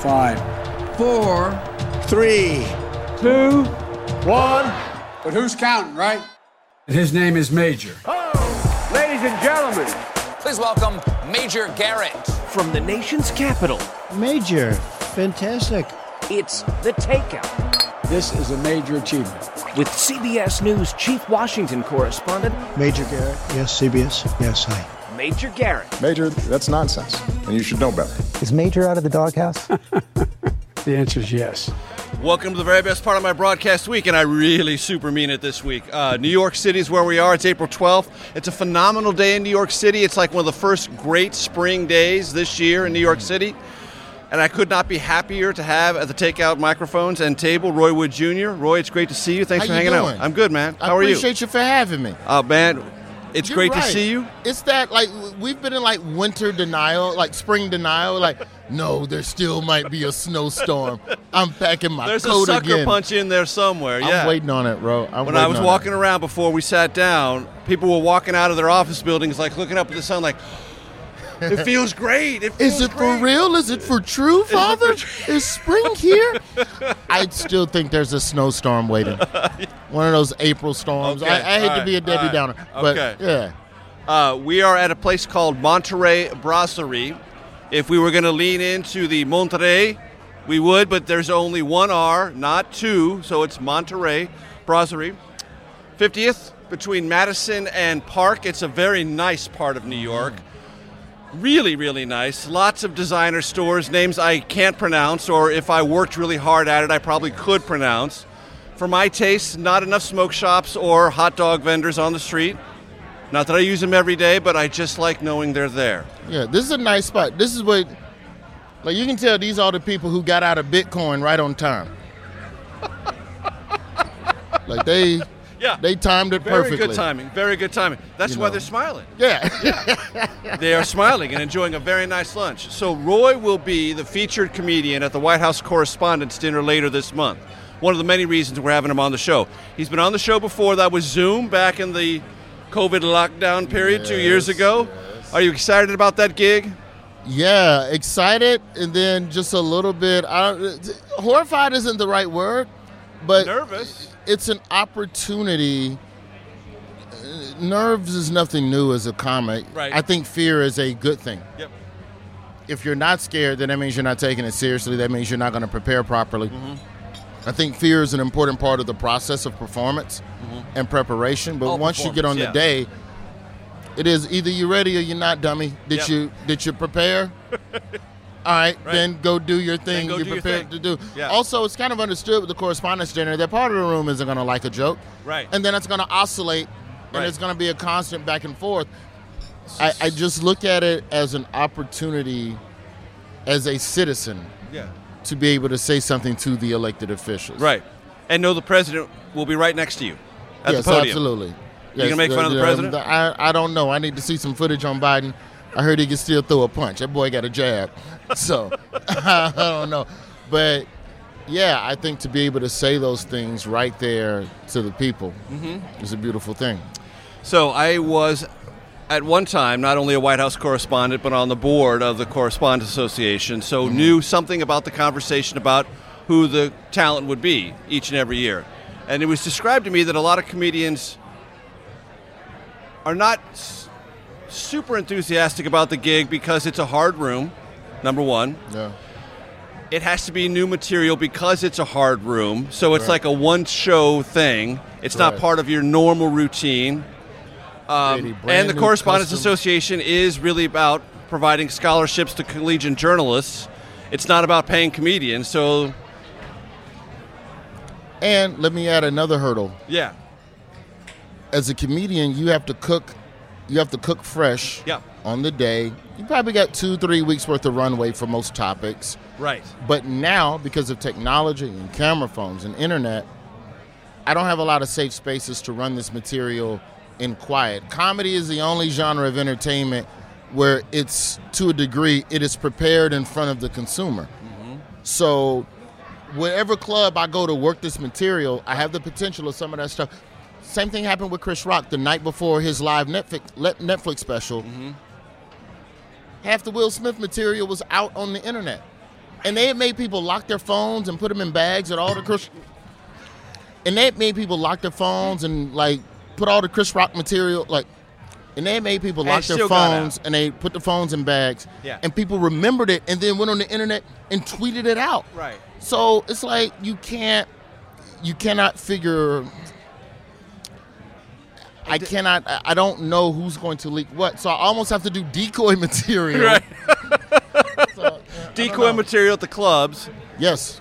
Five, four, three, two, one. But who's counting, right? And his name is Major. Oh, ladies and gentlemen, please welcome Major Garrett from the nation's capital. Major, fantastic. It's the takeout. This is a major achievement. With CBS News chief Washington correspondent Major Garrett. Yes, CBS. Yes, hi. Major Garrett. Major, that's nonsense, and you should know better. Is Major out of the doghouse? the answer is yes. Welcome to the very best part of my broadcast week, and I really super mean it this week. Uh, New York City is where we are. It's April 12th. It's a phenomenal day in New York City. It's like one of the first great spring days this year in New York City. And I could not be happier to have at the takeout microphones and table Roy Wood Jr. Roy, it's great to see you. Thanks How for hanging doing? out. I'm good, man. How I are you? appreciate you for having me. Uh, man, it's You're great right. to see you. It's that like we've been in like winter denial, like spring denial. Like, no, there still might be a snowstorm. I'm packing my There's coat a sucker again. punch in there somewhere. Yeah, I'm waiting on it, bro. I'm when I was walking it. around before we sat down, people were walking out of their office buildings, like looking up at the sun, like, it feels great. It feels Is it great. for real? Is it for true, Father? Is spring here? I still think there's a snowstorm waiting. One of those April storms. Okay, I, I hate all to be a Debbie right. Downer, but Okay. yeah. Uh, we are at a place called Monterey Brasserie. If we were going to lean into the Monterey, we would, but there's only one R, not two, so it's Monterey Brasserie. 50th between Madison and Park. It's a very nice part of New York. Really, really nice. Lots of designer stores, names I can't pronounce, or if I worked really hard at it, I probably could pronounce. For my taste, not enough smoke shops or hot dog vendors on the street. Not that I use them every day, but I just like knowing they're there. Yeah, this is a nice spot. This is what, like, you can tell these are the people who got out of Bitcoin right on time. like they, Yeah. they timed it Very perfectly. Very good timing. Very good timing. That's You why know. they're smiling. Yeah. They are smiling and enjoying a very nice lunch. So Roy will be the featured comedian at the White House Correspondents' Dinner later this month. One of the many reasons we're having him on the show. He's been on the show before. That was Zoom back in the COVID lockdown period two years Yes, ago. Are you excited about that gig? yeah, excited, and then just a little bit. I horrified isn't the right word, but Nervous. It's an opportunity. Nerves is nothing new as a comic. Right. I think fear is a good thing. Yep. if you're not scared, then that means you're not taking it seriously. That means you're not going to prepare properly. Mm-hmm. I think fear is an important part of the process of performance and preparation. But Oh, once you get on performance, the day, it is either you're ready or you're not, dummy. Did Yep. you did you prepare? All right, Right. then go do your thing. you're prepared thing. to do. Yeah. Also, it's kind of understood with the correspondence dinner that part of the room isn't going to like a joke, Right. and then it's going to oscillate, and Right. it's going to be a constant back and forth. I, I just look at it as an opportunity as a citizen Yeah. to be able to say something to the elected officials. Right. And know the president will be right next to you at yes, the podium. absolutely. You gonna make fun of the president? I, I don't know. I need to see some footage on Biden. I heard he can still throw a punch. That boy got a jab. So I don't know. But yeah, I think to be able to say those things right there to the people Mhm. is a beautiful thing. So I was at one time not only a White House correspondent, but on the board of the Correspondents Association. So knew something about the conversation about who the talent would be each and every year. And it was described to me that a lot of comedians are not super enthusiastic about the gig because it's a hard room. Number one. Yeah. It has to be new material because it's a hard room. So it's Right. like a one show thing. It's not part of your normal routine. Um, and the Correspondence custom- Association is really about providing scholarships to collegiate journalists. It's not about paying comedians. So, And let me add another hurdle. yeah. As a comedian, you have to cook. You have to cook fresh Yeah. On the day. You probably got two, three weeks worth of runway for most topics. Right. But now, because of technology and camera phones and internet, I don't have a lot of safe spaces to run this material in quiet. Comedy is the only genre of entertainment where it's, to a degree, it is prepared in front of the consumer. Mm-hmm. So, wherever club I go to work this material, I have the potential of some of that stuff. Same thing happened with Chris Rock the night before his live Netflix Netflix special. Mm-hmm. Half the Will Smith material was out on the internet, and they had made people lock their phones and put them in bags at all the Chris. And they had made people lock their phones and like put all the Chris Rock material like. And they had made people lock their still got out. phones and they put the phones in bags. Yeah. And people remembered it and then went on the internet and tweeted it out. Right. So it's like you can't, you cannot figure. I cannot. I- I don't know who's going to leak what, so I almost have to do decoy material. Right. So, yeah, Decoy material at the clubs. Yes.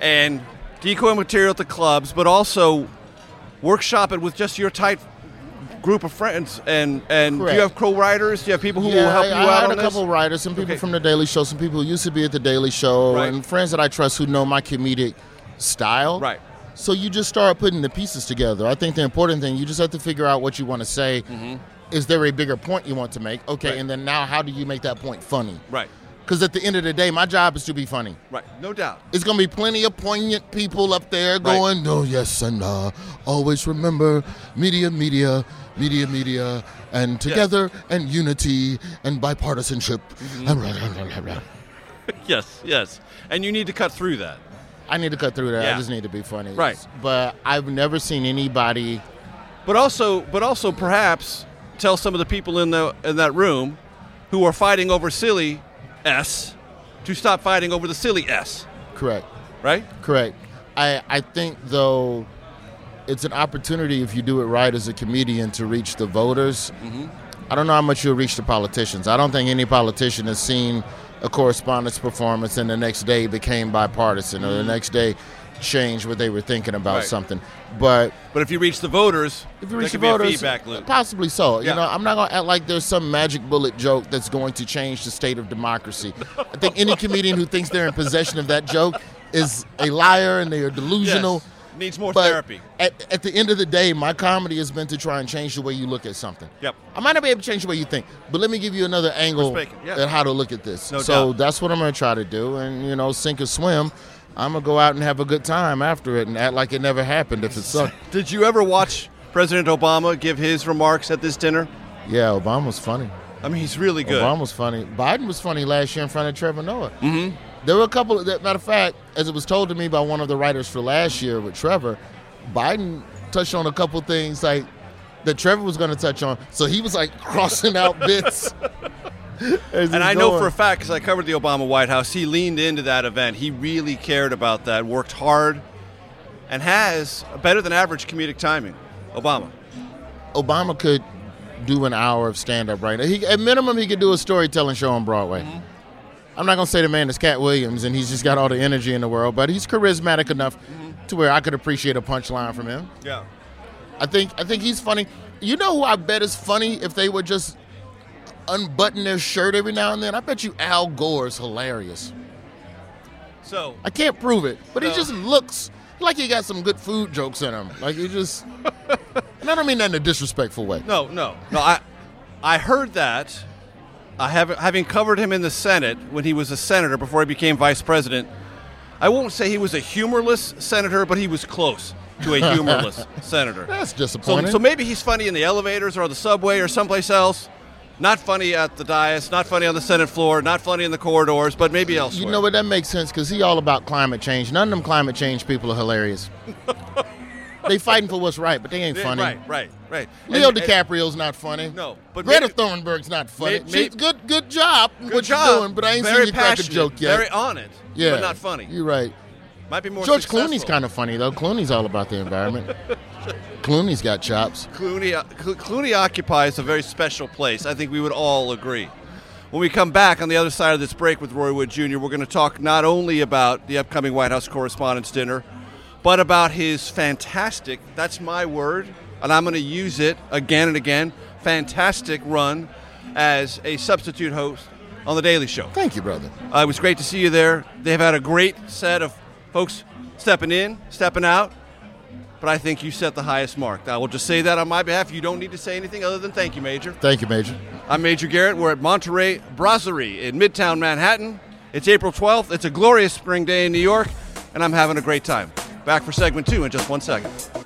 And decoy material at the clubs, but also workshop it with just your tight group of friends. And and do you have co-writers? Do you have people who yeah, will help I, you I out had on a this? couple writers, some people Okay. from the Daily Show, some people who used to be at the Daily Show, Right. and friends that I trust who know my comedic style. Right. So you just start putting the pieces together. I think the important thing you just have to figure out what you want to say. Is there a bigger point you want to make? Okay, Mm-hmm. Right. and then now how do you make that point funny? Right. Because at the end of the day, my job is to be funny. Right. No doubt. It's gonna be plenty of poignant people up there Right. going, "Oh yes, and uh, always remember media, media, media, media, and together and unity and bipartisanship." Mm-hmm. Yes. Yes. And you need to cut through that. I need to cut through that. Yeah. I just need to be funny. Right. But I've never seen anybody. But also, but also, perhaps tell some of the people in the in that room who are fighting over silly s to stop fighting over the silly s. Correct. Right. Correct. I I think though, it's an opportunity if you do it right as a comedian to reach the voters. Mm-hmm. I don't know how much you'll reach the politicians. I don't think any politician has seen a correspondence performance and the next day became bipartisan or the mm. next day changed what they were thinking about Right. something. But But if you reach the voters, if you reach the could be a voters, feedback loop. possibly so. Yeah. You know, I'm not going to act like there's some magic bullet joke that's going to change the state of democracy. I think any comedian who thinks they're in possession of that joke is a liar and they are delusional. Yes. Needs more But therapy. At, at the end of the day, my comedy has been to try and change the way you look at something. Yep. I might not be able to change the way you think, but let me give you another angle yeah. at how to look at this. No so doubt. that's what I'm going to try to do, and you know, sink or swim. I'm gonna go out and have a good time after it and act like it never happened if it sucked. Did you ever watch President Obama give his remarks at this dinner? Yeah, Obama was funny. I mean, he's really good. Obama was funny. Biden was funny last year in front of Trevor Noah. Mm-hmm. There were a couple. Of, matter of fact, as it was told to me by one of the writers for last year with Trevor, Biden touched on a couple things like that Trevor was going to touch on. So he was like crossing out bits. And he's I know for a fact, because I covered the Obama White House, he leaned into that event. He really cared about that, worked hard, and has better than average comedic timing. Obama. Obama could do an hour of stand up right now. He, at minimum, he could do a storytelling show on Broadway. Mm-hmm. I'm not going to say the man is Katt Williams and he's just got all the energy in the world, but he's charismatic enough Mm-hmm. to where I could appreciate a punchline from him. Yeah. I think I think he's funny. You know who I bet is funny if they would just unbutton their shirt every now and then? I bet you Al Gore is hilarious. So I can't prove it, but he just looks like he got some good food jokes in him. Like he just and I don't mean that in a disrespectful way. No, no, no. I, I heard that. I have having covered him in the Senate when he was a senator before he became vice president. I won't say he was a humorless senator, but he was close to a humorless senator. That's disappointing. so maybe he's funny in the elevators or on the subway or someplace else. Not funny at the dais, not funny on the Senate floor, not funny in the corridors, but maybe elsewhere. you know what? That makes sense because he all about climate change. None of them climate change people are hilarious. they fighting for what's right, but they ain't funny. Right, right, right. Leo And- and- DiCaprio's not funny. No, but Greta maybe- Thunberg's not funny. May- may- She's good. Good job. Good what job. you doing? But I ain't very seen you crack a joke yet. Very on it, yeah, but not funny. You're right. Might be more. George successful. Clooney's kind of funny though. Clooney's all about the environment. Clooney's got chops. Clooney, uh, Clooney occupies a very special place. I think we would all agree. When we come back on the other side of this break with Roy Wood Jr., we're going to talk not only about the upcoming White House Correspondents' Dinner, but about his fantastic, that's my word, and I'm going to use it again and again, fantastic run as a substitute host on The Daily Show. Thank you, brother. Uh, it was great to see you there. They've had a great set of folks stepping in, stepping out, but I think you set the highest mark. I will just say that on my behalf. You don't need to say anything other than thank you, Major. Thank you, Major. I'm Major Garrett. We're at Monterey Brasserie in Midtown Manhattan. It's April 12th. It's a glorious spring day in New York, and I'm having a great time. Back for segment two in just one second.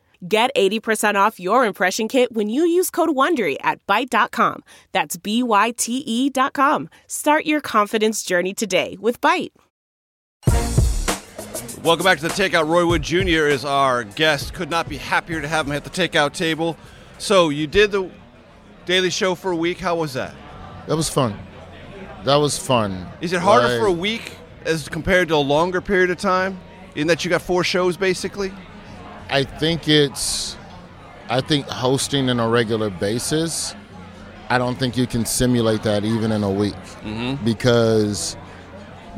Get 80% off your impression kit when you use code WONDERY at Byte.com. That's B-Y-T-E dot com. Start your confidence journey today with Byte. Welcome back to the Takeout. Roy Wood Jr. is our guest. Could not be happier to have him at the takeout table. So you did the Daily Show for a week. How was that? That was fun. That was fun. Is it harder Like, for a week as compared to a longer period of time? In that you got four shows basically? I think it's. I think hosting on a regular basis. I don't think you can simulate that even in a week Mm-hmm. because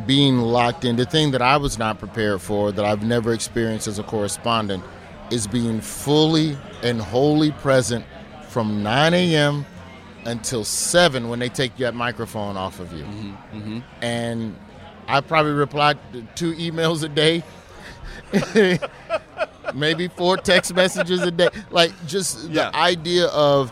being locked in. The thing that I was not prepared for, that I've never experienced as a correspondent, is being fully and wholly present from 9 a.m. until 7 when they take that microphone off of you. Mm-hmm. And I probably replied to two emails a day. maybe four text messages a day. Like just Yeah. the idea of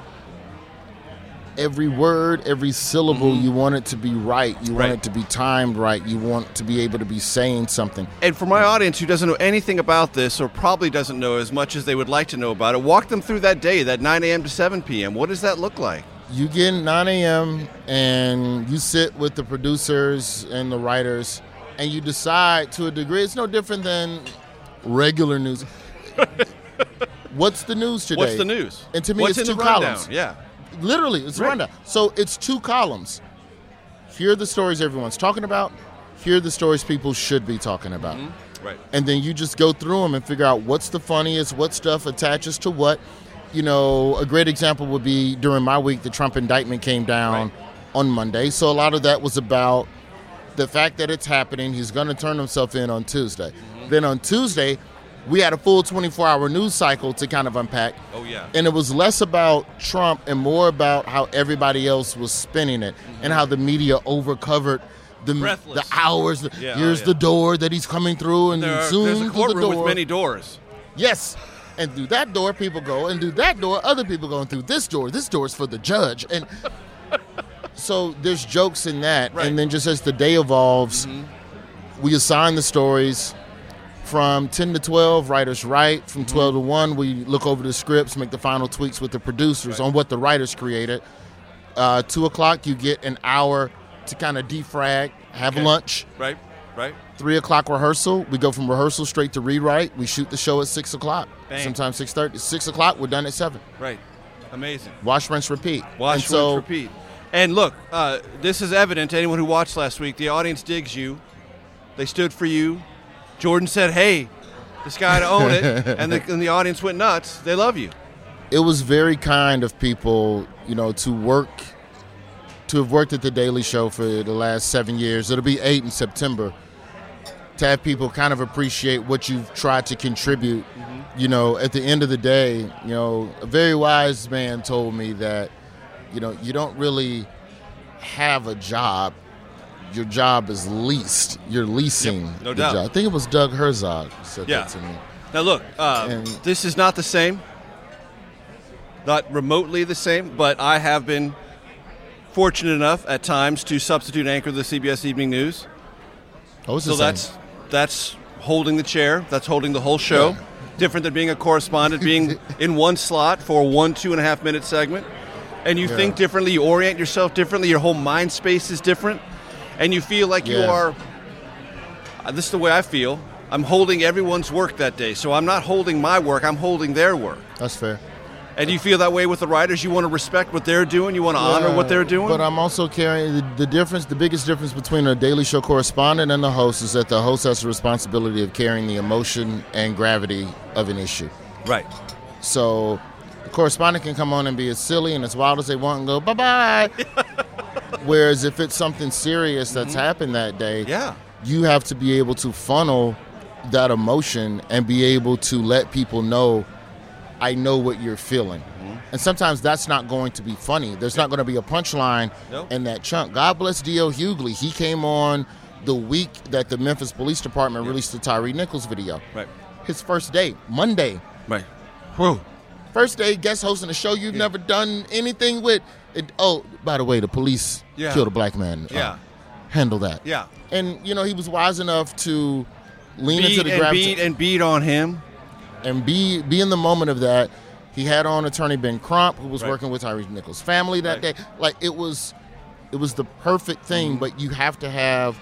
every word, every syllable, you want it to be right. You want Mm-hmm. It to be timed right. You want to be able to be saying something. And for my audience who doesn't know anything about this or probably doesn't know as much as they would like to know about it, walk them through that day, that 9 a.m. to 7 p.m. What does that look like? You get in 9 a.m. and you sit with the producers and the writers, and you decide to a degree. It's no different than regular news. What's the news today? What's the news? And to me, What's it's in two rundown? columns. Yeah. Literally, it's Right. rundown. So it's two columns. Here are the stories everyone's talking about. Here are the stories people should be talking about. Mm-hmm. Right. And then you just go through them and figure out what's the funniest, what stuff attaches to what. You know, a great example would be during my week, the Trump indictment came down on Monday. So a lot of that was about the fact that it's happening. He's going to turn himself in on Tuesday. Mm-hmm. Then on Tuesday, we had a full 24 hour news cycle to kind of unpack. Oh, yeah. And it was less about Trump and more about how everybody else was spinning it Mm-hmm. and how the media overcovered the, the hours. Yeah, Here's oh, the door that he's coming through, and There are- zoom there's a to the courtroom door. with many doors. Yes. And through that door, people go, and through that door, other people going through this door. This door is for the judge. And so there's jokes in that. right. And then just as the day evolves, we assign the stories from 10 to 12, writers write. From 12 to 1, we look over the scripts, make the final tweaks with the producers on what the writers created. Uh, 2 o'clock, you get an hour to kind of defrag, have Okay. lunch. Right, right. Three o'clock rehearsal. We go from rehearsal straight to rewrite. We shoot the show at six o'clock. Bang. Sometimes six thirty. Six o'clock. We're done at seven. Right. Amazing. Wash, rinse, repeat. Wash, And so, rinse, repeat. And look, uh, this is evident to anyone who watched last week. The audience digs you. They stood for you. Jordan said, "Hey, this guy to own it," and the, and the audience went nuts. They love you. It was very kind of people, you know, to work, to have worked at the Daily Show for the last seven years. It'll be eight in September. To have people kind of appreciate what you've tried to contribute. Mm-hmm. You know, at the end of the day, you know, a very wise man told me that, you know, you don't really have a job. Your job is leased. You're leasing Yep, no the doubt. job. I think it was Doug Herzog who said Yeah. that to me. Now look, uh, And- this is not the same. Not remotely the same, but I have been fortunate enough at times to substitute anchor the CBS Evening News. Oh, so that's that's holding the chair. That's holding the whole show. Yeah. Different than being a correspondent, being in one slot for one two and a half minute segment, and you Yeah. think differently. You orient yourself differently. Your whole mind space is different, and you feel like you are. uh, This is the way I feel. I'm holding everyone's work that day, so I'm not holding my work. I'm holding their work. That's fair. And you feel that way with the writers. You want to respect what they're doing. You want to honor what they're doing. But I'm also carrying the, the difference. The biggest difference between a Daily Show correspondent and the host is that the host has the responsibility of carrying the emotion and gravity of an issue. right. So the correspondent can come on and be as silly and as wild as they want and go bye bye. Whereas if it's something serious that's happened that day, Mm-hmm. Yeah. you have to be able to funnel that emotion and be able to let people know I know what you're feeling. Mm-hmm. And sometimes that's not going to be funny. There's not going to be a punchline Nope. in that chunk. God bless D.L. Hughley. He came on the week that the Memphis Police Department released the Tyre Nichols video. Right. His first day, Monday. Right. Whoa. First day, guest hosting a show you've never done anything with. It, oh, by the way, the police Yeah. killed a black man. Uh, handle that. Yeah. And, you know, he was wise enough to lean Beat into the and gravity beat and beat on him. and be be in the moment of that. He had on attorney Ben Crump, who was Right. working with Tyrese Nichols' family that Right. day. Like it was, it was the perfect thing. Mm-hmm. But you have to have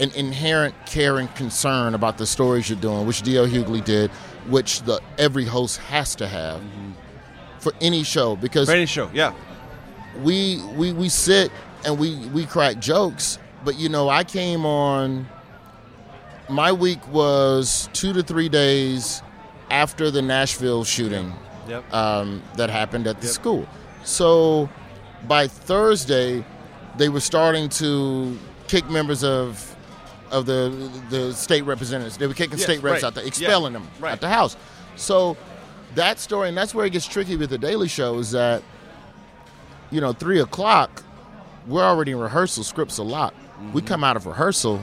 an inherent care and concern about the stories you're doing, which D.L. Hughley did, which the every host has to have for any show because Brandon show. Yeah. We we we sit and we we crack jokes but you know i came on my week was two to three days after the nashville shooting Yep. um, that happened at the Yep. school so by thursday they were starting to kick members of of the the state representatives they were kicking Yes, state reps right. out there Yeah, expelling them right. at the house so that story and that's where it gets tricky with the daily show is that you know, three o'clock, we're already in rehearsal. Scripts a lot. Mm-hmm. We come out of rehearsal,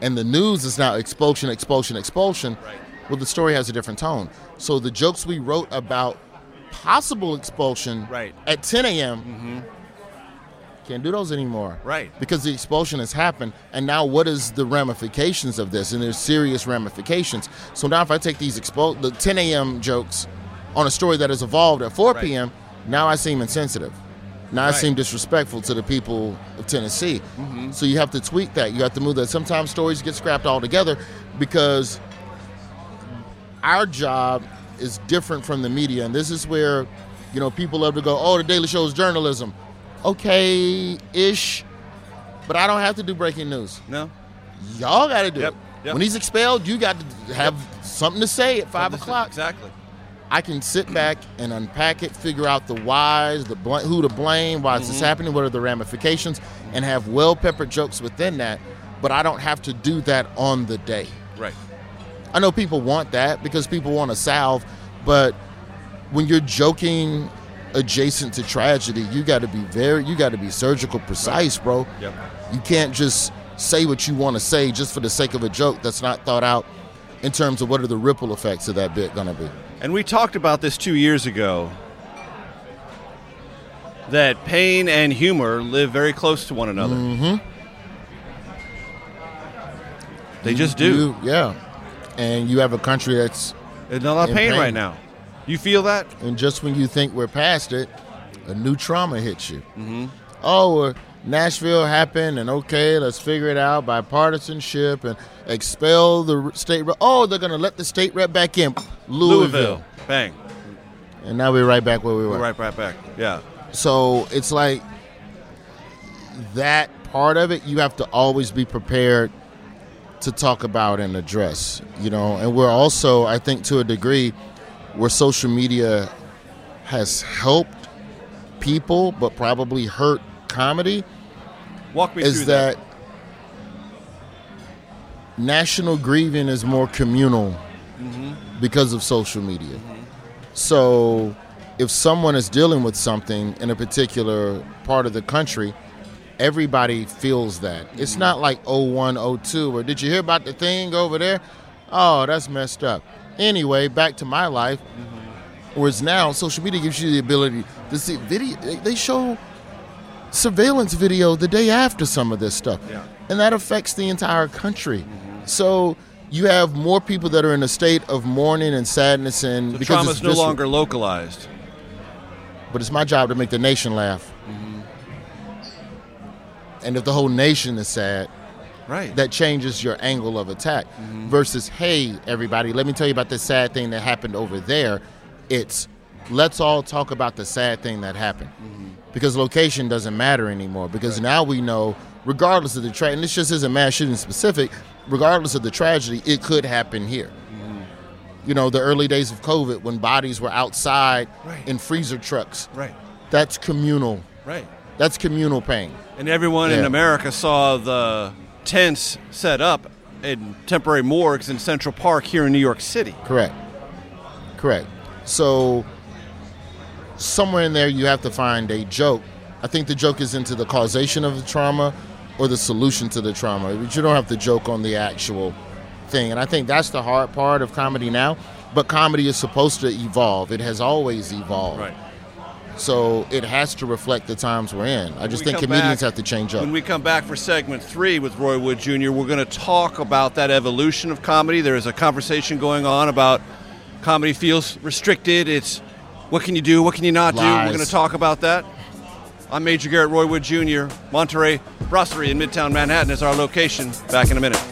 and the news is now expulsion, expulsion, expulsion. Right. Well, the story has a different tone. So the jokes we wrote about possible expulsion Right. at 10 a.m. Can't do those anymore. Right. Because the expulsion has happened, and now what is the ramifications of this? And there's serious ramifications. So now if I take these expul- the 10 a.m. jokes on a story that has evolved at 4 Right. p.m., now I seem insensitive. Now I Right. Mm-hmm. seem disrespectful to the people of Tennessee. So you have to tweak that. You have to move that. Sometimes stories get scrapped altogether because our job is different from the media, and this is where you know people love to go, "Oh, the Daily Show is journalism." Okay, ish, but I don't have to do breaking news. No. Y'all got to do Yep, it. yep. When he's expelled, you got to have something to say at five This is- o'clock. Exactly. I can sit back and unpack it, figure out the whys, the bl- who to blame, why is Mm-hmm. this happening, what are the ramifications, and have well peppered jokes within that. But I don't have to do that on the day. Right. I know people want that because people want to salve, but when you're joking adjacent to tragedy, you got to be very, you got to be surgical precise, bro. Yep. You can't just say what you want to say just for the sake of a joke that's not thought out in terms of what are the ripple effects of that bit going to be. And we talked about this two years ago that pain and humor live very close to one another. Mm-hmm. They just do. You- yeah. And you have a country that's There's a lot of in pain, pain. right now. You feel that? And just when you think we're past it, a new trauma hits you. Mm-hmm. Oh, Nashville happened, and okay, let's figure it out by partisanship and expel the state rep. Oh, they're going to let the state rep back in. Louisville. Bang. And now we're right back where we were. We're right, right back. Yeah. So it's like that part of it, you have to always be prepared to talk about and address, you know. And we're also, I think, to a degree, where social media has helped people, but probably hurt comedy, Walk me is through that, national grieving is more communal Mhm. because of social media. Mm-hmm. So if someone is dealing with something in a particular part of the country, everybody feels that. It's mm-hmm. not like 01, 02, or did you hear about the thing over there? Oh, that's messed up. Anyway, back to my life. Mm-hmm. Whereas now, social media gives you the ability to see video. they- They show surveillance video the day after some of this stuff. Yeah. And that affects the entire country. So you have more people that are in a state of mourning and sadness and The because trauma's it's no longer localized. But it's my job to make the nation laugh. Mm-hmm. And if the whole nation is sad, Right. that changes your angle of attack. Mm-hmm. Versus, hey, everybody, let me tell you about this sad thing that happened over there. It's let's all talk about the sad thing that happened. Mm-hmm. Because location doesn't matter anymore. Because now we know, regardless of the tragedy, and this just isn't mass shooting specific, regardless of the tragedy, it could happen here. Mm-hmm. You know, the early days of COVID when bodies were outside Right. in freezer trucks. Right. That's communal. Right. That's communal pain. And everyone in America saw the tents set up in temporary morgues in Central Park here in New York City. Correct. Correct. So somewhere in there you have to find a joke. I think the joke is into the causation of the trauma or the solution to the trauma. But you don't have to joke on the actual thing. And I think that's the hard part of comedy now. But comedy is supposed to evolve. It has always evolved. Right. So it has to reflect the times we're in. I just think comedians back- have to change up. When we come back for segment three with Roy Wood Jr., we're going to talk about that evolution of comedy. There is a conversation going on about comedy feels restricted. It's what can you do, what can you not do. We're going to talk about that. I'm Major Garrett Roy Wood Jr. Monterey Brasserie in Midtown Manhattan is our location. Back in a minute.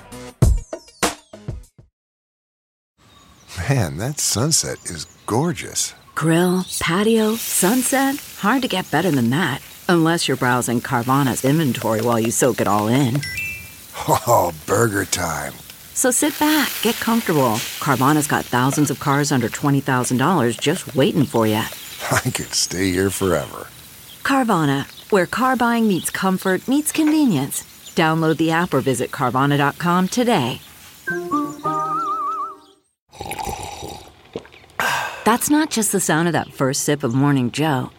Man, that sunset is gorgeous. Grill, patio, sunset. Hard to get better than that. Unless you're browsing Carvana's inventory while you soak it all in. Oh, burger time. So sit back, get comfortable. Carvana's got thousands of cars under $20,000 just waiting for you. I could stay here forever. Carvana, where car buying meets comfort, meets convenience. Download the app or visit Carvana.com today. That's not just the sound of that first sip of Morning Joe.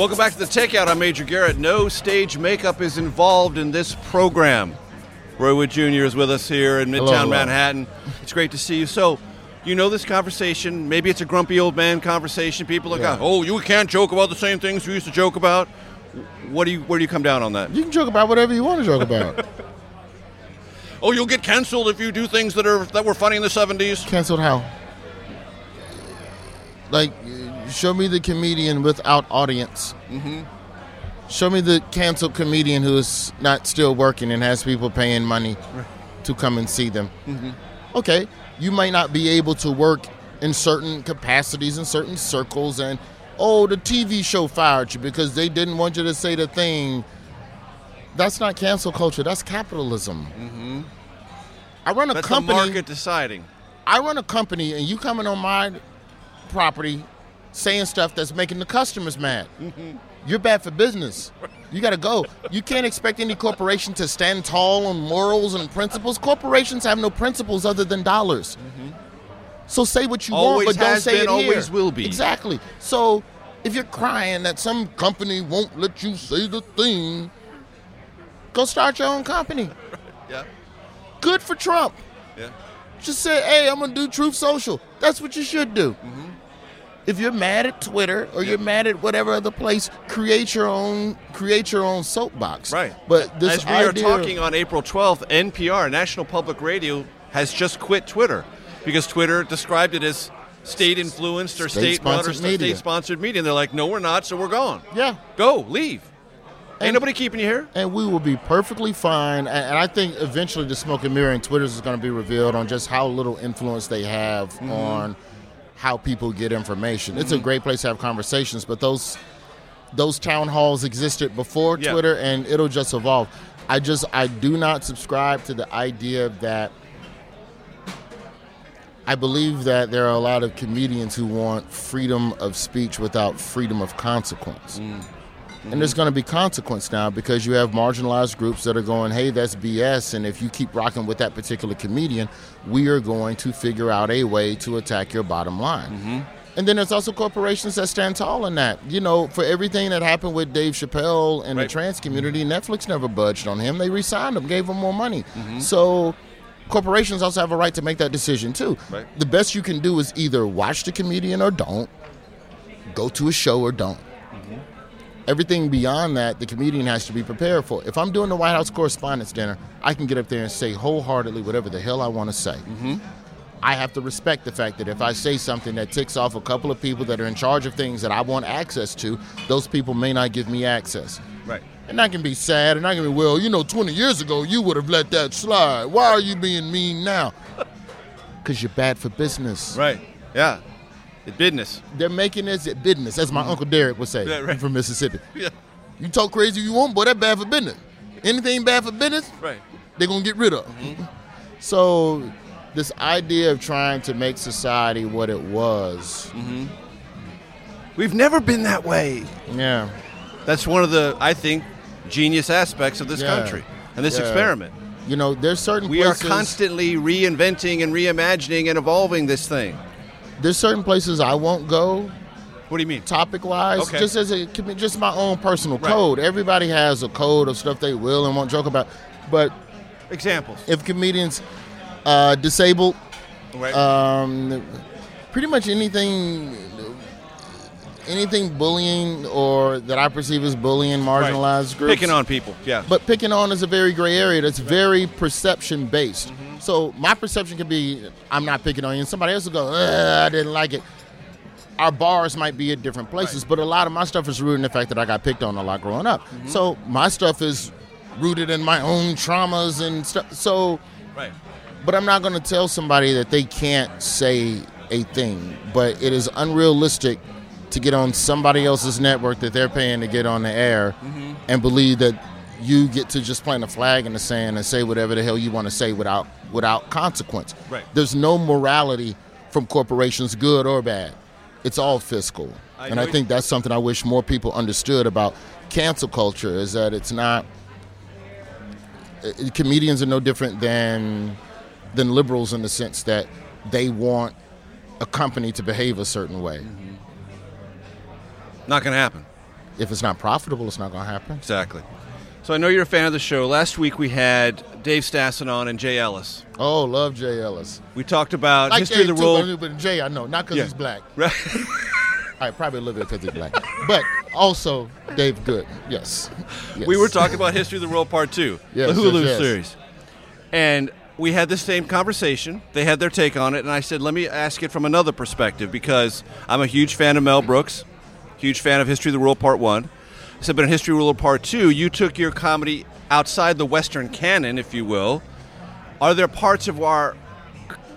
Welcome back to the Takeout. I'm Major Garrett. No stage makeup is involved in this program. Roy Wood Jr. is with us here in Midtown Hello, hello. Manhattan. It's great to see you. So, you know this conversation. Maybe it's a grumpy old man conversation. People are Yeah. like, "Oh, you can't joke about the same things we used to joke about." What do you? Where do you come down on that? You can joke about whatever you want to joke about. Oh, you'll get canceled if you do things that are that were funny in the '70s. Canceled how? Like, show me the comedian without audience. Mm-hmm. Show me the canceled comedian who is not still working and has people paying money to come and see them. Mhm. Okay, you might not be able to work in certain capacities in certain circles and oh the TV show fired you because they didn't want you to say the thing. That's not cancel culture. That's capitalism. Mm-hmm. I run a That's company. the market deciding. I run a company, and you coming on my property saying stuff that's making the customers mad. You're bad for business. You got to go. You can't expect any corporation to stand tall on morals and principles. Corporations have no principles other than dollars. So say what you Always want, but don't say been, it here. always will be. Exactly. So if you're crying that some company won't let you say the thing, go start your own company. Yeah. Good for Trump. Yeah. Just say, hey, I'm gonna do Truth Social. That's what you should do. Mm-hmm. If you're mad at Twitter or you're mad at whatever other place, create your own create your own soapbox. Right. But this As we are idea- talking on April 12th, NPR, National Public Radio, has just quit Twitter because Twitter described it as state influenced or state run or state sponsored media. And they're like, no, we're not, so we're gone. Yeah. Go, leave. Ain't nobody keeping you here. and we will be perfectly fine. And, and I think eventually the smoke and mirror and Twitter's is going to be revealed on just how little influence they have Mm-hmm. on how people get information. It's a Mhm. great place to have conversations, but those those town halls existed before Yeah. Twitter, and it'll just evolve. I just I do not subscribe to the idea that. I believe that there are a lot of comedians who want freedom of speech without freedom of consequence. And there's going to be consequence now because you have marginalized groups that are going, hey, that's BS. And if you keep rocking with that particular comedian, we are going to figure out a way to attack your bottom line. Mm-hmm. And then there's also corporations that stand tall in that. You know, for everything that happened with Dave Chappelle and the trans community, mm-hmm. Netflix never budged on him. They re-signed him, gave him more money. Mm-hmm. So corporations also have a right to make that decision too. Right. The best you can do is either watch the comedian or don't, go to a show or don't. Everything beyond that, the comedian has to be prepared for. If I'm doing the White House Correspondents' Dinner, I can get up there and say wholeheartedly whatever the hell I want to say. Mm-hmm. I have to respect the fact that if I say something that ticks off a couple of people that are in charge of things that I want access to, those people may not give me access. Right. And I can be sad, and I can be, well, you know, 20 years ago, you would have let that slide. Why are you being mean now? Because you're bad for business. Right. Yeah. It's business. They're making this at business, as my mm. Uncle Derek would say Yeah, right. from Mississippi. Yeah. You talk crazy you want, boy, that bad for business. Anything bad for business, Right. they're going to get rid of. Mm-hmm. So, this idea of trying to make society what it was. Mm-hmm. We've never been that way. Yeah. That's one of the, I think, genius aspects of this Yeah. country and this Yeah. experiment. You know, there's certain We places, are constantly reinventing and reimagining and evolving this thing. There's certain places I won't go. What do you mean? Topic wise, Okay. just as a just my own personal Right. code. Everybody has a code of stuff they will and won't joke about. But Examples. if comedians uh, disabled, Right. um, pretty much anything, anything bullying or that I perceive as bullying marginalized groups, Picking on people. Yeah. But picking on is a very gray area that's very perception based. Mm-hmm. So my perception can be I'm not picking on you, and somebody else will go, "Ugh, I didn't like it. Our bars might be at different places, but a lot of my stuff is rooted in the fact that I got picked on a lot growing up. Mm-hmm. So my stuff is rooted in my own traumas and stuff. So, Right. but I'm not going to tell somebody that they can't say a thing. But it is unrealistic to get on somebody else's network that they're paying to get on the air Mm-hmm. and believe that you get to just plant a flag in the sand and say whatever the hell you want to say without without consequence. Right. There's no morality from corporations, good or bad. It's all fiscal. I and I think that's something I wish more people understood about cancel culture is that it's not comedians are no different than than liberals in the sense that they want a company to behave a certain way. Not going to happen. If it's not profitable, it's not going to happen. Exactly. So I know you're a fan of the show. Last week we had Dave Stassen on and Jay Ellis. Oh, love Jay Ellis. We talked about Like history Dave of the too, role. but- but Jay, I know, not because Yeah. he's black. Right. I probably a little bit because he's black, but also Dave Good. Yes. Yes. We were talking about History of the World Part 2, Yes, the Hulu yes. series. And we had the same conversation. They had their take on it, and I said, let me ask it from another perspective because I'm a huge fan of Mel Brooks, huge fan of History of the World Part 1. I said, but in History of the World Part 2, you took your comedy outside the Western canon, if you will. Are there parts of our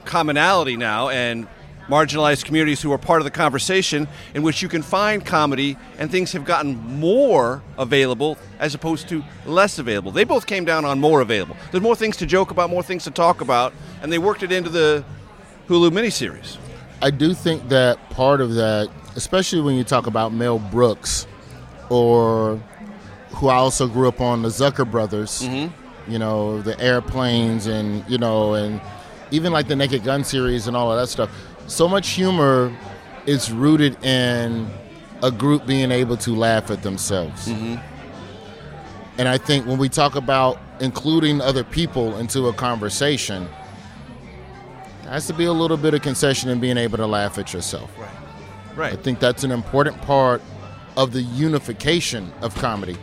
commonality now and marginalized communities who are part of the conversation in which you can find comedy and things have gotten more available as opposed to less available. They both came down on more available. There's more things to joke about, more things to talk about, and they worked it into the Hulu miniseries. I do think that part of that, especially when you talk about Mel Brooks, or who I also grew up on, the Zucker brothers, Mm-hmm. you know, the airplanes, and you know, and even like the Naked Gun series and all of that stuff. So much humor is rooted in a group being able to laugh at themselves. Mm-hmm. And I think when we talk about including other people into a conversation, there has to be a little bit of concession in being able to laugh at yourself. Right. Right. I think that's an important part of the unification of comedy.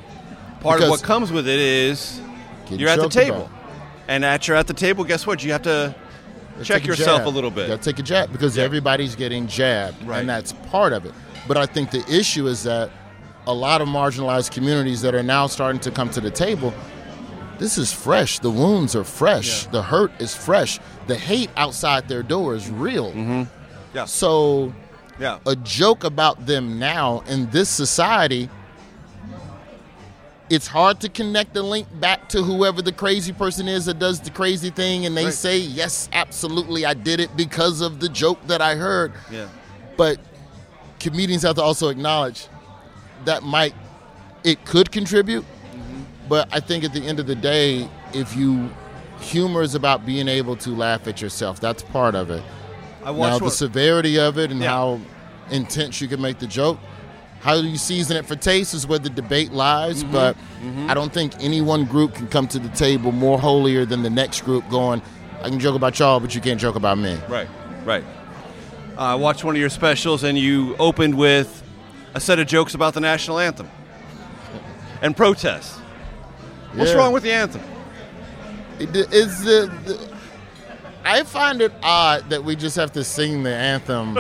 Part of what comes with it is you're at the table. about. And at you're at the table, guess what? You have to check yourself jab. a little bit. You gotta take a jab because everybody's getting jabbed, Right. and that's part of it. But I think the issue is that a lot of marginalized communities that are now starting to come to the table. This is fresh. The wounds are fresh. The hurt is fresh. The hate outside their door is real. Mm-hmm. Yeah. So, yeah. a joke about them now in this society, it's hard to connect the link back to whoever the crazy person is that does the crazy thing, and they Right. say, "Yes, absolutely, I did it because of the joke that I heard." Yeah. But comedians have to also acknowledge that might it could contribute, mm-hmm. but I think at the end of the day, if you humor is about being able to laugh at yourself. That's part of it. I watched now the one- severity of it and Yeah. how intense you can make the joke. How you season it for taste is where the debate lies, Mhm. but Mhm. I don't think any one group can come to the table more holier than the next group going, I can joke about y'all, but you can't joke about me. Right, right. Uh, I watched one of your specials, and you opened with a set of jokes about the national anthem and protests. What's Yeah. wrong with the anthem? It, it's the, the I find it odd that we just have to sing the anthem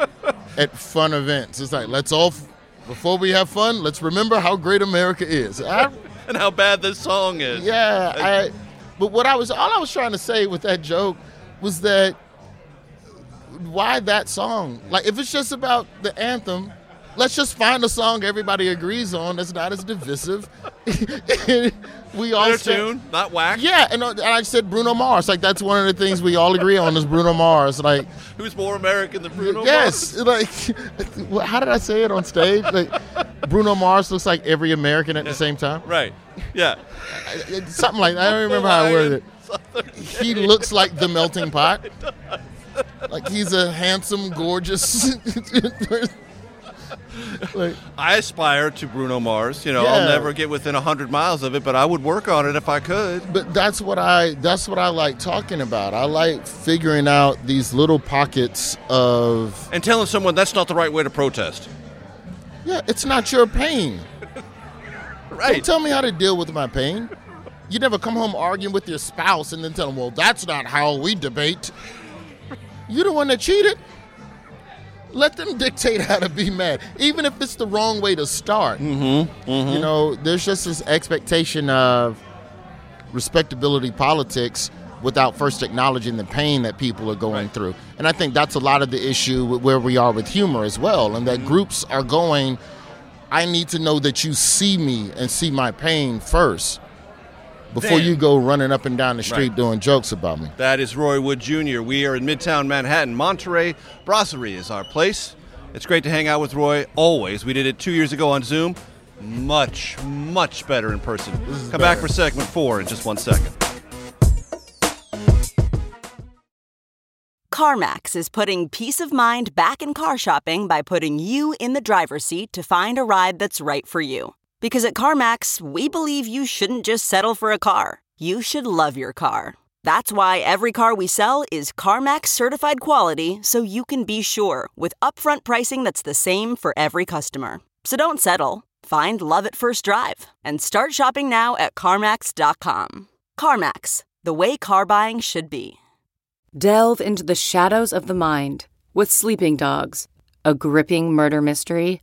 at fun events. It's like let's all before we have fun, let's remember how great America is. I, and how bad this song is. Yeah, I, but what I was all I was trying to say with that joke was that why that song? Like if it's just about the anthem, let's just find a song everybody agrees on that's not as divisive. we all Better stand- tune, not whack. Yeah, and, uh, and I said Bruno Mars. Like that's one of the things we all agree on is Bruno Mars. Like Who's more American than Bruno Mars? yes, Mars? like how did I say it on stage? Like Bruno Mars looks like every American at the same time. Right. Yeah. Something like that. I don't remember how I worded it. He looks like the melting pot. Like he's a handsome, gorgeous. Like, I aspire to Bruno Mars. You know, Yeah. I'll never get within hundred miles of it, but I would work on it if I could. but that's what I that's what I like talking about. I like figuring out these little pockets of And telling someone that's not the right way to protest. yeah, it's not your pain. Right. Don't tell me how to deal with my pain. You never come home arguing with your spouse and then tell them, well, that's not how we debate. You're the one that cheated. Let them dictate how to be mad, even if it's the wrong way to start. Mm-hmm. You know, there's just this expectation of respectability politics without first acknowledging the pain that people are going through. And I think that's a lot of the issue with where we are with humor as well, and that groups are going, I need to know that you see me and see my pain first before Then- you go running up and down the street Right. doing jokes about me. That is Roy Wood Jr. We are in Midtown Manhattan. Monterey Brasserie is our place. It's great to hang out with Roy always. We did it two years ago on Zoom. Much, much better in person. Come back for segment four in just one second. CarMax is putting peace of mind back in car shopping by putting you in the driver's seat to find a ride that's right for you. Because at CarMax, we believe you shouldn't just settle for a car, you should love your car. That's why every car we sell is CarMax certified quality so you can be sure with upfront pricing that's the same for every customer. So don't settle. Find love at first drive and start shopping now at CarMax.com. CarMax, the way car buying should be. Delve into the shadows of the mind with Sleeping Dogs, a gripping murder mystery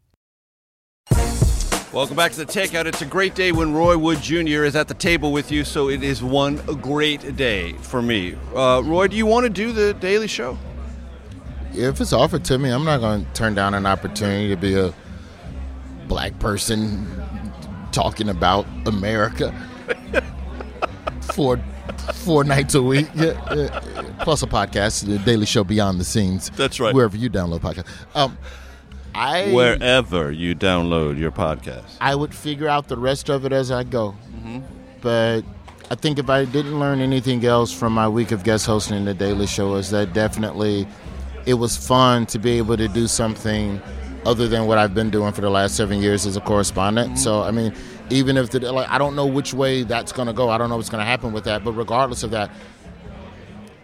Welcome back to the Takeout. It's a great day when Roy Wood Jr. is at the table with you, so it is one great day for me. Uh, Roy, do you want to do the Daily Show? If it's offered to me, I'm not going to turn down an opportunity to be a black person talking about America for four nights a week. Yeah, yeah. Plus a podcast, the Daily Show Beyond the Scenes. That's right. Wherever you download podcasts. Um, I Wherever you download your podcast. I would figure out the rest of it as I go. But I think if I didn't learn anything else from my week of guest hosting the Daily Show, is that definitely it was fun to be able to do something other than what I've been doing for the last seven years as a correspondent. So I mean, even if the like, I don't know which way that's going to go. I don't know what's going to happen with that. But regardless of that,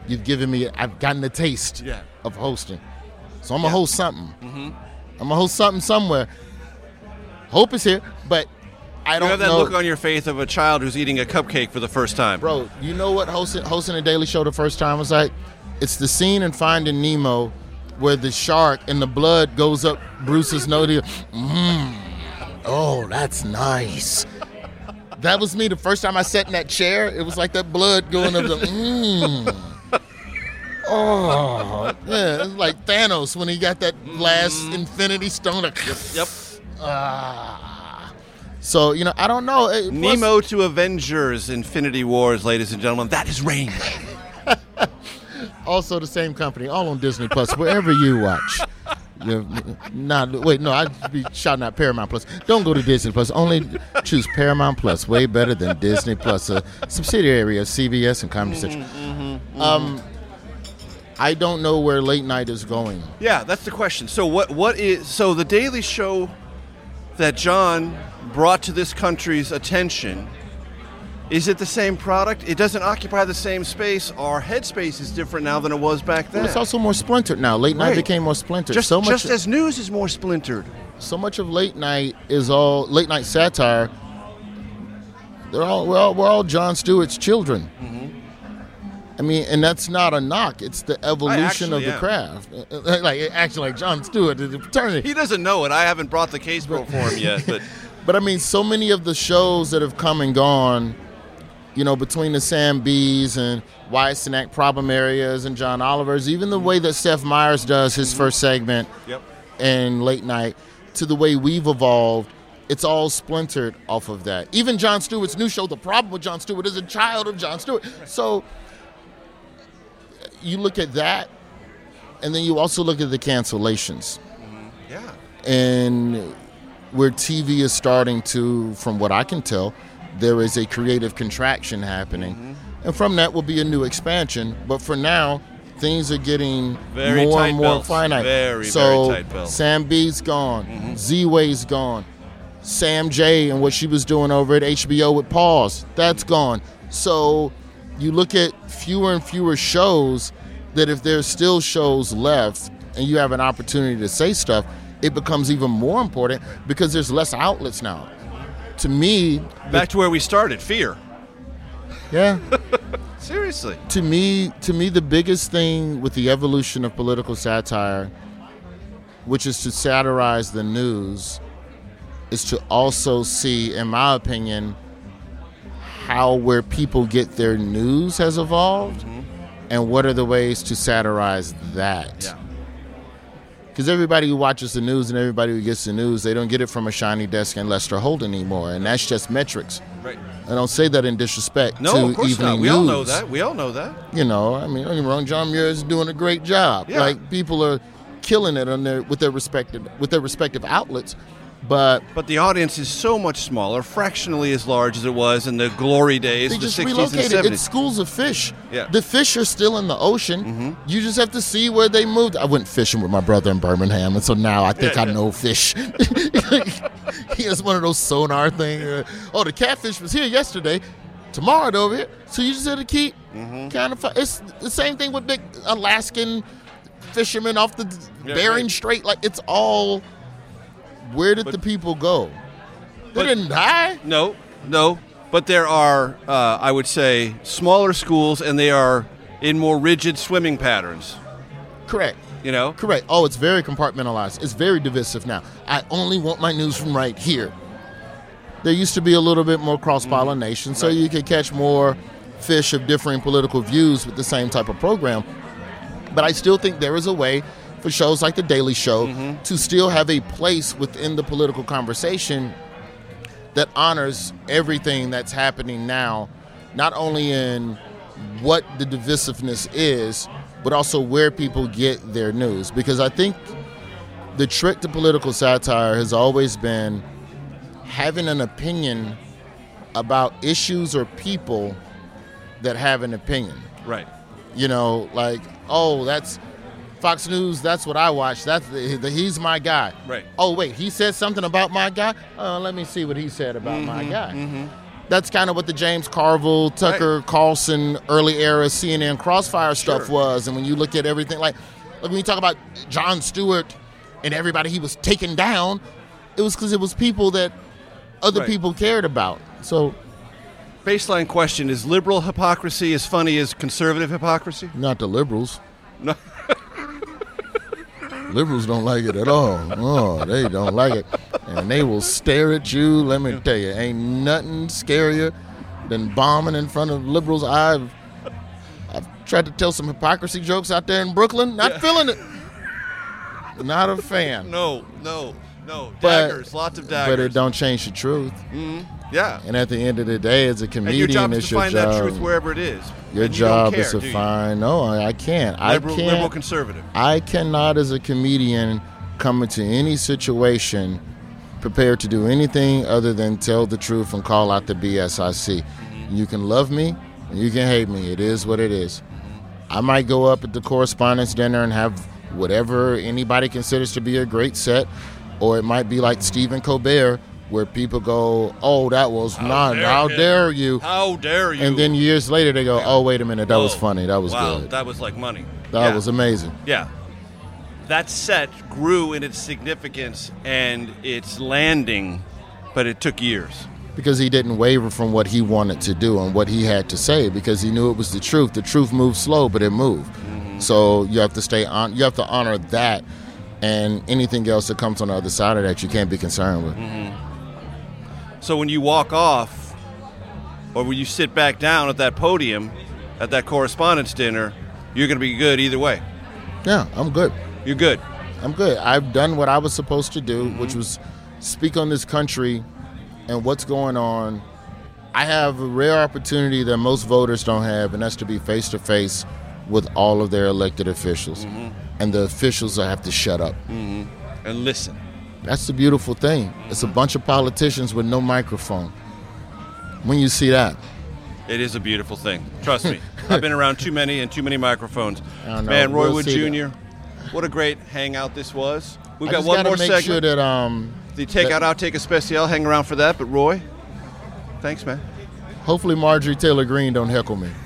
you've given me. I've gotten a taste Yeah. of hosting. So I'm gonna host something. Mhm. I'm gonna host something somewhere. Hope is here, but I don't know. you have that know. look on your face of a child who's eating a cupcake for the first time. Bro, you know what hosting hosting a daily show the first time was like? It's the scene in Finding Nemo where the shark and the blood goes up Bruce's nose. Mmm. Oh, that's nice. That was me the first time I sat in that chair. It was like that blood going up the mmm. Oh, yeah, it's like Thanos when he got that last Infinity Stone. Yep, yep. Ah. So you know, I don't know. Plus- Nemo to Avengers Infinity Wars, ladies and gentlemen. That is range. also the same company, all on Disney Plus, wherever you watch. You not wait, no, I'd be shouting out Paramount Plus. Don't go to Disney Plus. Only choose Paramount Plus. Way better than Disney Plus, a subsidiary of CBS and Comedy Central. Um, I don't know where late night is going. Yeah, that's the question. So what what is so the Daily Show that Jon brought to this country's attention is it the same product? It doesn't occupy the same space. Our headspace is different now than it was back then. But it's also more splintered now. Late night Right. became more splintered. just, so much, just as news is more splintered. so much of late night is all late night satire. They're all we're all, we're all Jon Stewart's children. Mm-hmm. I mean, and that's not a knock. It's the evolution of the am. craft. Like actually, like Jon Stewart, the fraternity. He doesn't know it. I haven't brought the case for him yet, but But I mean, so many of the shows that have come and gone, you know, between the Sam Bee's and Cenac problem areas and John Oliver's, even the way that Seth Meyers does his mm-hmm. first segment Yep. and late night, to the way we've evolved, it's all splintered off of that. Even Jon Stewart's new show, The Problem with Jon Stewart, is a child of Jon Stewart. So you look at that, and then you also look at the cancellations yeah. and where TV is starting to, from what I can tell, there is a creative contraction happening, Mm-hmm. and from that will be a new expansion. But for now, things are getting Very more and more belts. finite. Very, so very. Sam Bee's gone, Ziwe's gone, Sam Jay and what she was doing over at HBO with Pause, that's gone. So you look at fewer and fewer shows that if there's still shows left and you have an opportunity to say stuff, it becomes even more important because there's less outlets now. To me, Back to where we started, fear. yeah. Seriously. to me, to me, the biggest thing with the evolution of political satire, which is to satirize the news, is to also see, in my opinion, how where people get their news has evolved, mm-hmm. And what are the ways to satirize that. Yeah. Because everybody who watches the news and everybody who gets the news, they don't get it from a shiny desk and Lester Holt anymore, and that's just metrics. Right. I don't say that in disrespect No, to of course evening not. news. We all know that. We all know that. You know, I mean, don't get me wrong. John Muir is doing a great job. Yeah. Like people are killing it on their with their respective with their respective outlets, but But the audience is so much smaller, fractionally as large as it was in the glory days, they of the just 60s relocated. and 70s. It's schools of fish. Yeah. Mm-hmm. The fish are still in the ocean. You just have to see where they moved. I went fishing with my brother in Birmingham, and so now I think Yeah, I yeah. know fish. he has one of those sonar thing. uh, oh, the catfish was here yesterday. Tomorrow over here. So you just have to keep Mm-hmm. kind of. It's the same thing with big Alaskan fishermen off the Yeah, Bering right. Strait. Like it's all. Where did But- the people go? They But- didn't die. No, no. But there are, uh, I would say, smaller schools, and they are in more rigid swimming patterns. Correct. You know, Correct. Oh, it's very compartmentalized. It's very divisive now. I only want my news from right here. There used to be a little bit more cross pollination, so you could catch more fish of differing political views with the same type of program. But I still think there is a way for shows like The Daily Show mm-hmm. to still have a place within the political conversation that honors everything that's happening now, not only in what the divisiveness is, but also where people get their news. Because I think the trick to political satire has always been having an opinion about issues or people that have an opinion. right? You know, like, oh, that's Fox News, that's what I watch. That's the, the, he's my guy. Right. Oh, wait, he said something about my guy? Uh, let me see what he said about my Mm-hmm, guy. That's kind of what the James Carville, Tucker Carlson, early era CNN crossfire stuff Sure. was. And when you look at everything, like, when you talk about Jon Stewart and everybody he was taking down, it was because it was people that other Right. people cared about. So, Baseline question: Is liberal hypocrisy as funny as conservative hypocrisy? not the liberals. No. Liberals don't like it at all. Oh, they don't like it. And they will stare at you. Let me tell you, ain't nothing scarier than bombing in front of liberals. I've I've tried to tell some hypocrisy jokes out there in Brooklyn. Not feeling it. Not a fan. No, no, no. But- Daggers, lots of daggers. But it don't change the truth. Mhm. Yeah. And at the end of the day, as a And your job is it's to your find job. that truth wherever it is. Your And you job care, is to find. No, I, I can't. Liberal, I can't. liberal conservative. I cannot, as a comedian, come into any situation prepared to do anything other than tell the truth and call out the BS I see. You can love me and you can hate me. It is what it is. I might go up at the correspondence dinner and have whatever anybody considers to be a great set, or it might be like Stephen Colbert, where people go, "Oh, that was not. dare how him. dare you?" How dare you? And then years later, they go, "Oh, wait a minute, that was funny. That was wow, good. That was like money. That Yeah. was amazing." Yeah. That set grew in its significance and its landing, but it took years. because he didn't waver from what he wanted to do and what he had to say because he knew it was the truth. The truth moved slow, but it moved. Mm-hmm. So you have to stay on. You have to honor that, and anything else that comes on the other side of that, you can't be concerned with. Mm-hmm. So when you walk off, or when you sit back down at that podium, at that correspondence dinner, you're going to be good either way. Yeah, I'm good. You're good. I'm good. I've done what I was supposed to do, which was speak on this country and what's going on. I have a rare opportunity that most voters don't have, and that's to be face to face with all of their elected officials. And the officials have to shut up. hmm And listen. That's the beautiful thing. It's a bunch of politicians with no microphone. When you see that, It is a beautiful thing. Trust me. I've been around too many and too many microphones. Man, Roy We'll Wood Jr., what a great hangout this was. We've I got just one more make segment. sure that um, the takeout that- outtake especial. Hang around for that. But Roy, thanks, man. hopefully Marjorie Taylor Greene don't heckle me.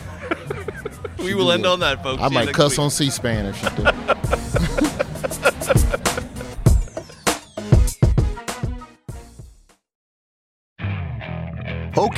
We will end on that, folks. I might cuss week. on C-SPAN if she.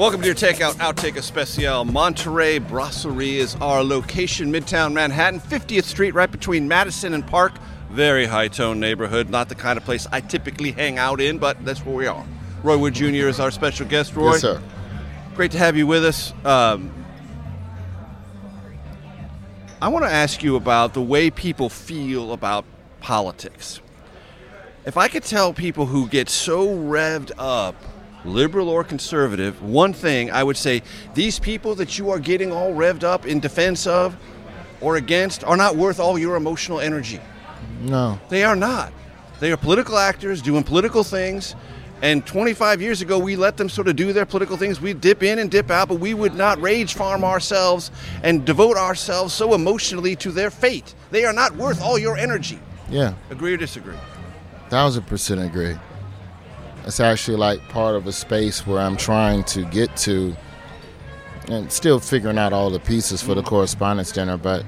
Welcome to your Takeout Outtake Especial. Monterey Brasserie is our location, Midtown Manhattan, 50th Street, right between Madison and Park. Very high tone neighborhood, not the kind of place I typically hang out in, but that's where we are. Roy Wood Jr. is our special guest, Roy. Yes, sir. Great to have you with us. Um, I want to ask you about the way people feel about politics. If I could tell people who get so revved up, liberal or conservative, one thing I would say these people that you are getting all revved up in defense of or against are not worth all your emotional energy. No. They are not. They are political actors doing political things. And 25 years ago, we let them sort of do their political things. We dip in and dip out, but we would not rage farm ourselves and devote ourselves so emotionally to their fate. They are not worth all your energy. Yeah. Agree or disagree? Thousand percent agree. It's actually like part of a space where I'm trying to get to and still figuring out all the pieces for the mm-hmm. correspondence dinner, but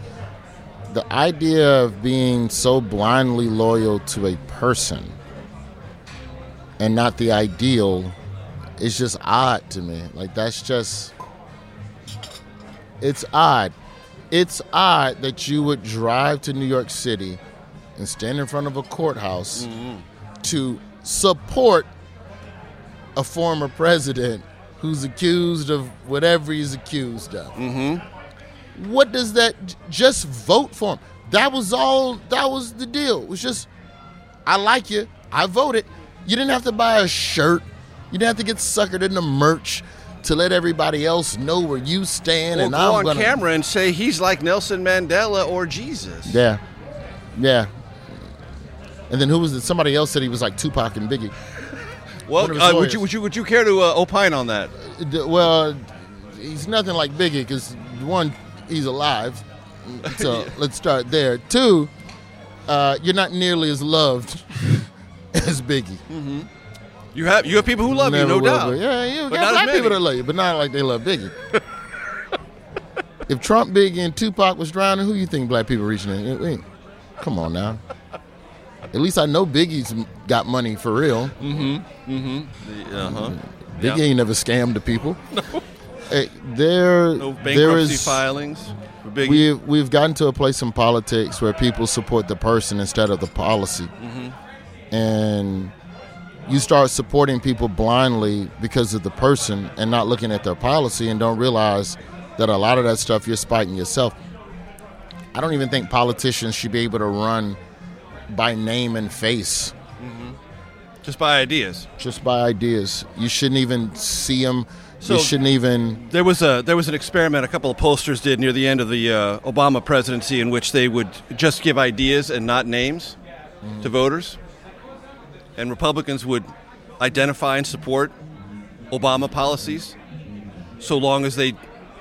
the idea of being so blindly loyal to a person and not the ideal is just odd to me. Like that's just it's odd. It's odd that you would drive to New York City and stand in front of a courthouse mm-hmm. to support a former president who's accused of whatever he's accused of. Mm-hmm. What does that just vote for him? That was all that was the deal. It was just I like you. I voted. You didn't have to buy a shirt. You didn't have to get suckered into merch to let everybody else know where you stand Or and go I'm on gonna camera and say he's like Nelson Mandela or Jesus. Yeah. Yeah. And then who was it? Somebody else said he was like Tupac and Biggie. Well, One of his uh, would you would you would you care to uh, opine on that? D- Well, he's nothing like Biggie because one, he's alive. So let's start there. Two, uh, you're not nearly as loved as Biggie. Mm-hmm. You have you have people who love Never you, no doubt. be. Yeah, you but got black people that love you, but not like they love Biggie. if Trump, Biggie, and Tupac was drowning, who do you think black people reaching in? Come on now. At least I know Biggie's got money for real. Mm-hmm. Mm-hmm. Uh huh. Biggie ain't never scammed the people. Hey, there, No bankruptcy is filings for Biggie. We've we've gotten to a place in politics where people support the person instead of the policy, mm-hmm. and you start supporting people blindly because of the person and not looking at their policy and don't realize that a lot of that stuff you're spiting yourself. I don't even think politicians should be able to run by name and face. Just by ideas. Just by ideas. You shouldn't even see them. So- you shouldn't even. There was a there was an experiment a couple of pollsters did near the end of the uh, Obama presidency in which they would just give ideas and not names to voters, and Republicans would identify and support Obama policies, so long as they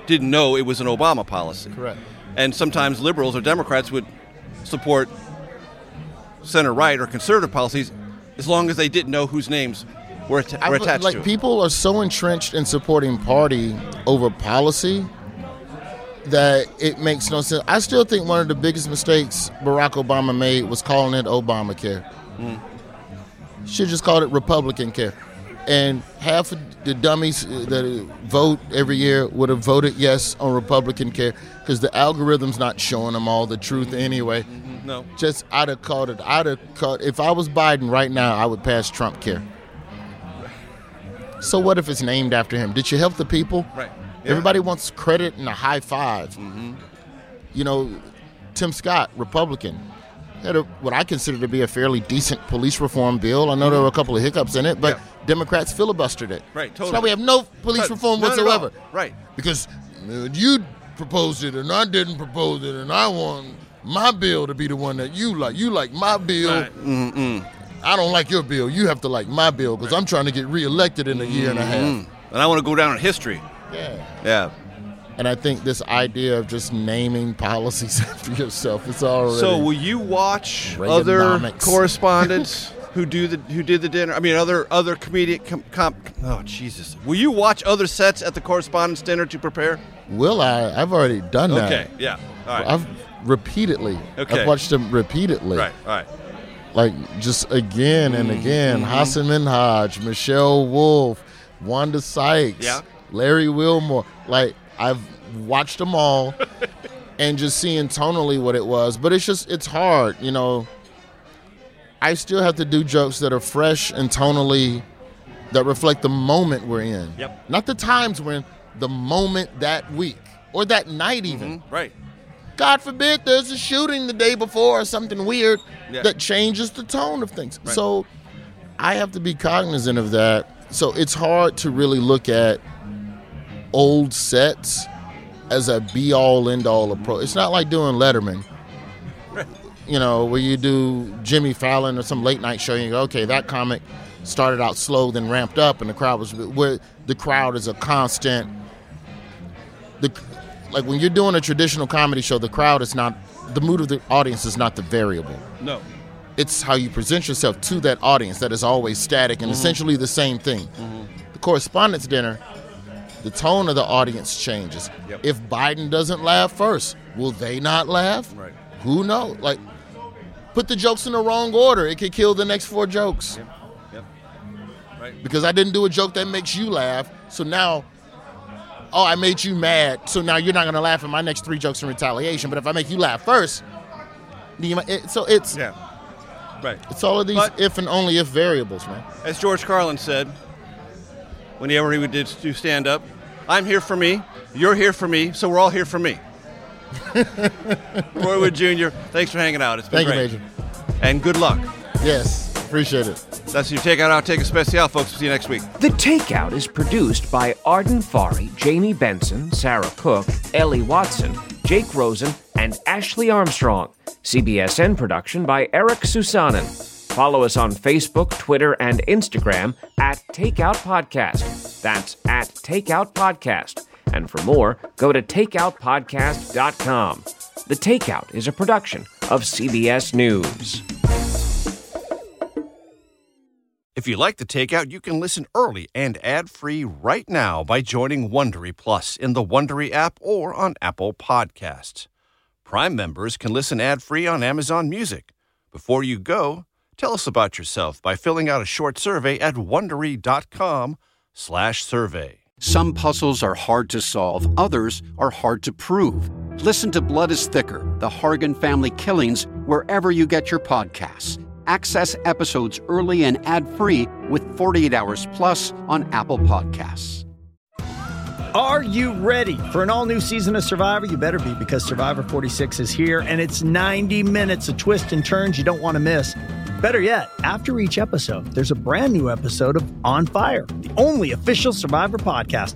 didn't know it was an Obama policy. Correct. And sometimes liberals or Democrats would support center right or conservative policies, as long as they didn't know whose names were, I were attached like to people are so entrenched in supporting party over policy that it makes no sense. I still think one of the biggest mistakes Barack Obama made was calling it Obamacare. Mm. Should just called it Republican care. And half of the dummies that vote every year would have voted yes on Republican care because the algorithm's not showing them all the truth anyway. No. Just I'd have called it. I'd have called. If I was Biden right now, I would pass Trump care. So what if it's named after him? Did you help the people? Right. Everybody wants credit and a high 5 Mm-hmm. You know, Tim Scott, Republican, had a, what I consider to be a fairly decent police reform bill. I know there were a couple of hiccups in it, but Democrats filibustered it. Right, So now we have no police None- reform none at all. whatsoever. Right. Because uh, you proposed it and I didn't propose it, and I want my bill to be the one that you like. You like my bill. Mm-mm. I don't like your bill. You have to like my bill because I'm trying to get reelected in a year and a half. And I want to go down in history. Yeah. Yeah. And I think this idea of just naming policies after yourself is already. So will you watch other correspondents who do the who did the dinner? I mean, other other comedic com, com, Oh Jesus! Will you watch other sets at the correspondence dinner to prepare? Will I? I've already done that. Okay. Yeah. All right. I've repeatedly. Okay. I've watched them repeatedly. right. All right. Like just again and again. Hassan Minhaj, Michelle Wolf, Wanda Sykes. Yeah. Larry Wilmore. Like I've watched them all and just seeing tonally what it was. But it's just it's hard, you know. I still have to do jokes that are fresh and tonally that reflect the moment we're in. Yep. Not the times we're in, the moment that week or that night even. Mm-hmm. Right. God forbid there's a shooting the day before or something weird Yeah. that changes the tone of things. So I have to be cognizant of that. So it's hard to really look at old sets as a be all end all approach. It's not like doing Letterman. You know, where you do Jimmy Fallon or some late night show, and you go, okay, that comic started out slow, then ramped up, and the crowd was where the crowd is a constant. The like when you're doing a traditional comedy show, the crowd is not the mood of the audience is not the variable. No. It's how you present yourself to that audience that is always static and Mhm. essentially the same thing. The correspondence dinner, the tone of the audience changes. Yep. If Biden doesn't laugh first, will they not laugh? Right. Who knows? Like, put the jokes in the wrong order. It could kill the next four jokes. Yep. Right. Because I didn't do a joke that makes you laugh. So now, oh, I made you mad. So now you're not going to laugh at my next three jokes in retaliation. But if I make you laugh first, you it, so it's Yeah. Right. it's all of these But- if and only if variables, man. As George Carlin said, whenever he would do stand up, I'm here for me, you're here for me, so we're all here for me. Roy Wood Jr., thanks for hanging out. It's been Thank you, great. Major. And good luck. Yes, appreciate it. That's your Takeout Outtake Especial, folks. See you next week. The Takeout is produced by Arden Farhi, Jamie Benson, Sarah Cook, Ellie Watson, Jake Rosen, and Ashley Armstrong. CBSN production by Eric Susanen. Follow us on Facebook, Twitter, and Instagram at Takeout Podcast. That's at Takeout Podcast. And for more, go to takeoutpodcast.com. The Takeout is a production of CBS News. If you like the takeout, you can listen early and ad-free right now by joining Wondery Plus in the Wondery app or on Apple Podcasts. Prime members can listen ad-free on Amazon Music. Before you go, tell us about yourself by filling out a short survey at wondery.com/survey. Some puzzles are hard to solve, others are hard to prove. Listen to Blood is Thicker The Hargan Family Killings wherever you get your podcasts. Access episodes early and ad free with 48 Hours Plus on Apple Podcasts. Are you ready for an all new season of Survivor? You better be because Survivor 46 is here and it's 90 minutes of twists and turns you don't want to miss. Better yet, after each episode, there's a brand new episode of On Fire, the only official Survivor podcast.